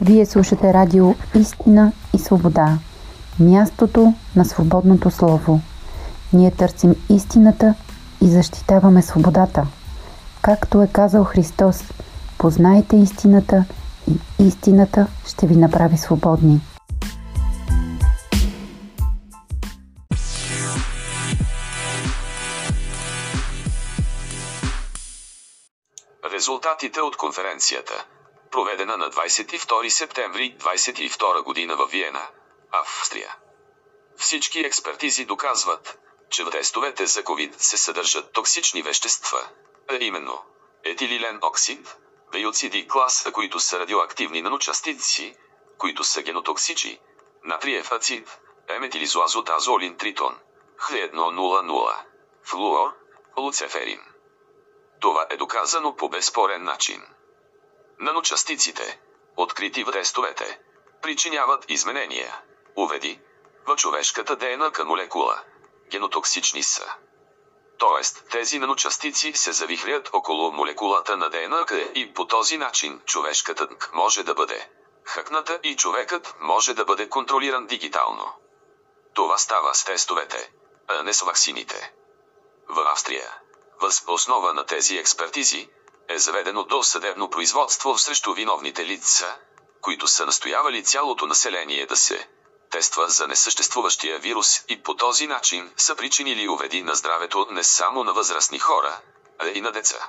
Вие слушате радио Истина и свобода. Мястото на свободното слово. Ние търсим истината и защитаваме свободата. Както е казал Христос, познайте истината и истината ще ви направи свободни. Резултатите от конференцията проведена на 22 септември 22 година в Виена, Австрия. Всички експертизи доказват, че в тестовете за COVID се съдържат токсични вещества, а именно етилилен оксид, биоциди клас, които са радиоактивни наночастици, които са генотоксичи, натриев ацид, еметилизоазотазолин тритон, Х100, флуор, луцеферин. Това е доказано по безспорен начин. Наночастиците, открити в тестовете, причиняват изменения, уведи, в човешката ДНК молекула. Генотоксични са. Тоест, тези наночастици се завихрят около молекулата на ДНК и по този начин човешката ДНК може да бъде хъкната и човекът може да бъде контролиран дигитално. Това става с тестовете, а не с ваксините. В Австрия, въз основа на тези експертизи, е заведено до съдебно производство срещу виновните лица, които са настоявали цялото население да се тества за несъществуващия вирус и по този начин са причинили уведи на здравето не само на възрастни хора, а и на деца.